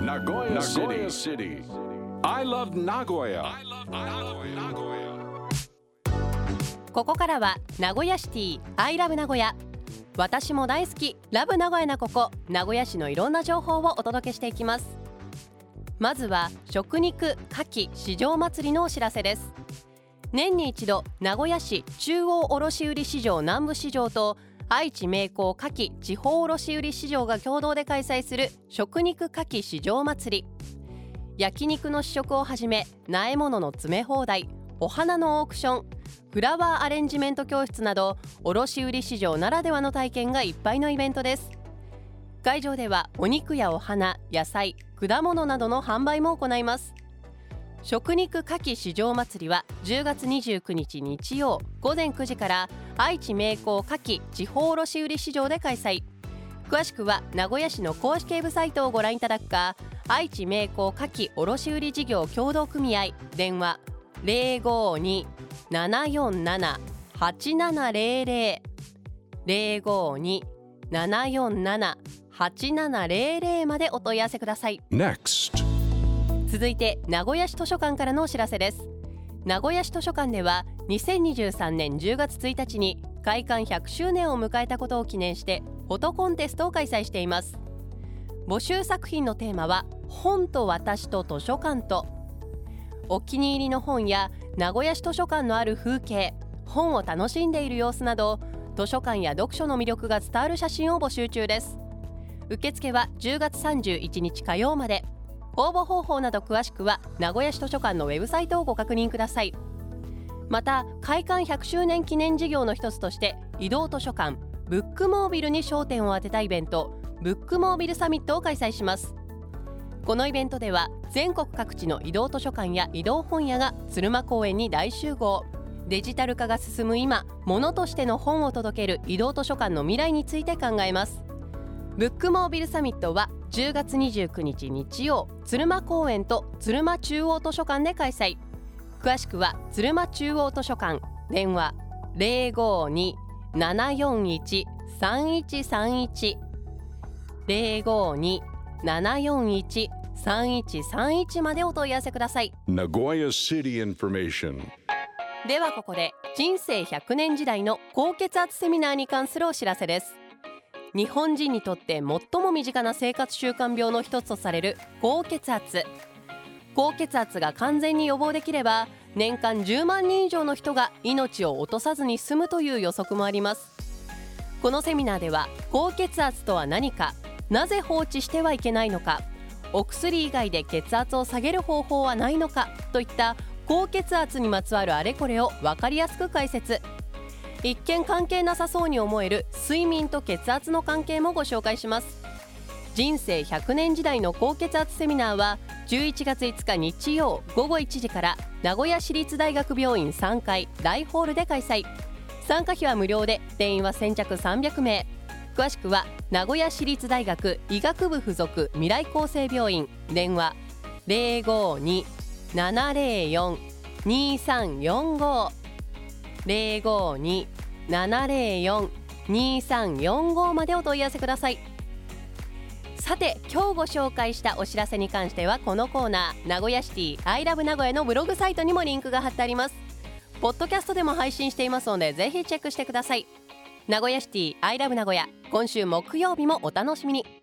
Nagoya City. I love Nagoya. ここからは名古屋シティ I love 名古屋私も大好き。ラブ名古屋なここ。名古屋市のいろんな情報をお届けしていきます。まずは食肉牡蠣市場祭りのお知らせです。年に一度名古屋市中央卸売市場南部市場と愛知名工牡蠣地方卸売市場が共同で開催する食肉牡蠣市場祭り。焼肉の試食をはじめ苗物の詰め放題お花のオークションフラワーアレンジメント教室など卸売市場ならではの体験がいっぱいのイベントです。会場ではお肉やお花野菜果物などの販売も行います。食肉牡蠣市場祭りは10月29日日曜午前9時から愛知名工牡蠣地方卸売市場で開催。詳しくは名古屋市の公式ウェブサイトをご覧いただくか愛知名工牡蠣卸売事業協同組合。電話052-747-8700 052-747-8700までお問い合わせください。Next. 続いて名古屋市図書館からのお知らせです。名古屋市図書館では2023年10月1日に開館100周年を迎えたことを記念してフォトコンテストを開催しています。募集作品のテーマは本と私と図書館と。お気に入りの本や名古屋市図書館のある風景本を楽しんでいる様子など図書館や読書の魅力が伝わる写真を募集中です。受付は10月31日火曜まで。応募方法など詳しくは名古屋市図書館のウェブサイトをご確認ください。また開館100周年記念事業の一つとして移動図書館ブックモービルに焦点を当てたイベントブックモービルサミットを開催します。このイベントでは全国各地の移動図書館や移動本屋が鶴間公園に大集合。デジタル化が進む今物としての本を届ける移動図書館の未来について考えます。ブックモービルサミットは10月29日日曜鶴間公園と鶴間中央図書館で開催。詳しくは鶴間中央図書館電話052-741-3131 052-741-3131までお問い合わせください。Nagoya City information. ではここで人生100年時代の高血圧セミナーに関するお知らせです日本人にとって最も身近な生活習慣病の一つとされる高血圧。高血圧が完全に予防できれば年間10万人以上の人が命を落とさずに済むという予測もあります。このセミナーでは高血圧とは何かなぜ放置してはいけないのかお薬以外で血圧を下げる方法はないのかといった高血圧にまつわるあれこれを分かりやすく解説。一見関係なさそうに思える睡眠と血圧の関係もご紹介します。人生100年時代の高血圧セミナーは11月5日日曜午後1時から名古屋市立大学病院3階大ホールで開催。参加費は無料で定員は先着300名。詳しくは名古屋市立大学医学部附属未来厚生病院。電話052-704-2345 052-704-2345までお問い合わせください。さて今日ご紹介したお知らせに関してはこのコーナー名古屋シティアイラブ名古屋のブログサイトにもリンクが貼ってあります。ポッドキャストでも配信していますのでぜひチェックしてください。名古屋シティアイラブ名古屋今週木曜日もお楽しみに。